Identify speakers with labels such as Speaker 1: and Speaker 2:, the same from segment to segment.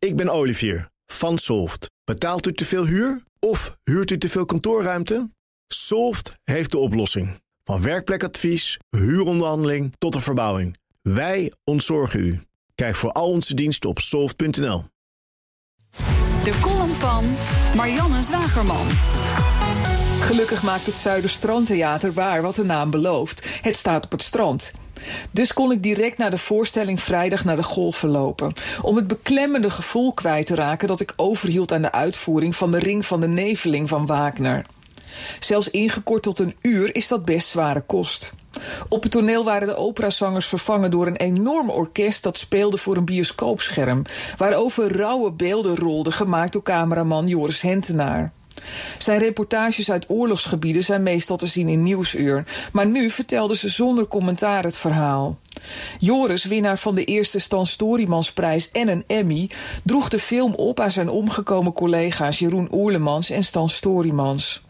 Speaker 1: Ik ben Olivier van Solft. Betaalt u te veel huur of huurt u te veel kantoorruimte? Solft heeft de oplossing. Van werkplekadvies, huuronderhandeling tot de verbouwing. Wij ontzorgen u. Kijk voor al onze diensten op soft.nl.
Speaker 2: De column van Marianne Zwagerman.
Speaker 3: Gelukkig maakt het Zuiderstrandtheater waar wat de naam belooft. Het staat op het strand. Dus kon ik direct na de voorstelling vrijdag naar de golven lopen. Om het beklemmende gevoel kwijt te raken dat ik overhield aan de uitvoering van de Ring van de Neveling van Wagner. Zelfs ingekort tot een uur is dat best zware kost. Op het toneel waren de operazangers vervangen door een enorm orkest dat speelde voor een bioscoopscherm, waarover rauwe beelden rolden, gemaakt door cameraman Joris Hentenaar. Zijn reportages uit oorlogsgebieden zijn meestal te zien in Nieuwsuur, maar nu vertelden ze zonder commentaar het verhaal. Joris, winnaar van de eerste Stan Storymansprijs en een Emmy, droeg de film op aan zijn omgekomen collega's Jeroen Oerlemans en Stan Storymans.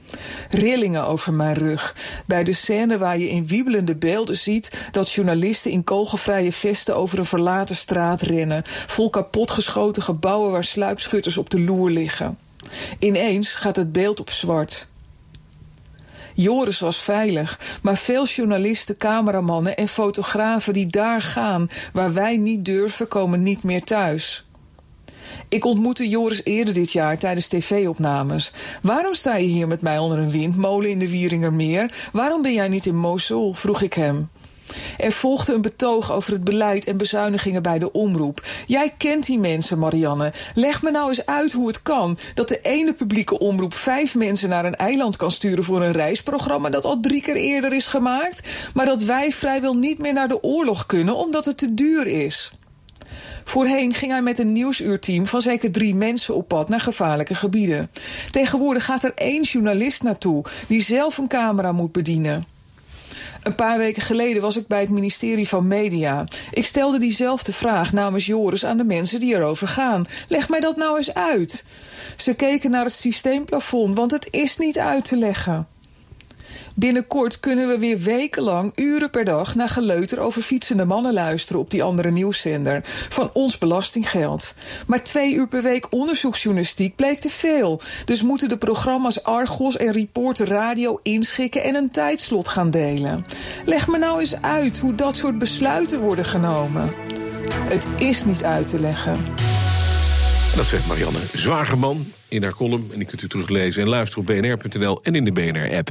Speaker 3: Rillingen over mijn rug. Bij de scène waar je in wiebelende beelden ziet dat journalisten in kogelvrije vesten over een verlaten straat rennen, vol kapotgeschoten gebouwen waar sluipschutters op de loer liggen. Ineens gaat het beeld op zwart. Joris was veilig, maar veel journalisten, cameramannen en fotografen die daar gaan waar wij niet durven, komen niet meer thuis. Ik ontmoette Joris eerder dit jaar tijdens tv-opnames. Waarom sta je hier met mij onder een windmolen in de Wieringermeer? Waarom ben jij niet in Mosul? vroeg ik hem. Er volgde een betoog over het beleid en bezuinigingen bij de omroep. Jij kent die mensen, Marianne. Leg me nou eens uit hoe het kan dat de ene publieke omroep vijf mensen naar een eiland kan sturen voor een reisprogramma dat al drie keer eerder is gemaakt, maar dat wij vrijwel niet meer naar de oorlog kunnen omdat het te duur is. Voorheen ging hij met een nieuwsuurteam van zeker drie mensen op pad naar gevaarlijke gebieden. Tegenwoordig gaat er één journalist naartoe die zelf een camera moet bedienen. Een paar weken geleden was ik bij het ministerie van Media. Ik stelde diezelfde vraag namens Joris aan de mensen die erover gaan. Leg mij dat nou eens uit. Ze keken naar het systeemplafond, want het is niet uit te leggen. Binnenkort kunnen we weer wekenlang, uren per dag, naar geleuter over fietsende mannen luisteren op die andere nieuwszender. Van ons belastinggeld. Maar twee uur per week onderzoeksjournalistiek bleek te veel. Dus moeten de programma's Argos en Reporter Radio inschikken en een tijdslot gaan delen. Leg me nou eens uit hoe dat soort besluiten worden genomen. Het is niet uit te leggen.
Speaker 4: Dat zegt Marianne Zwagerman in haar column. En die kunt u teruglezen en luisteren op bnr.nl en in de BNR-app.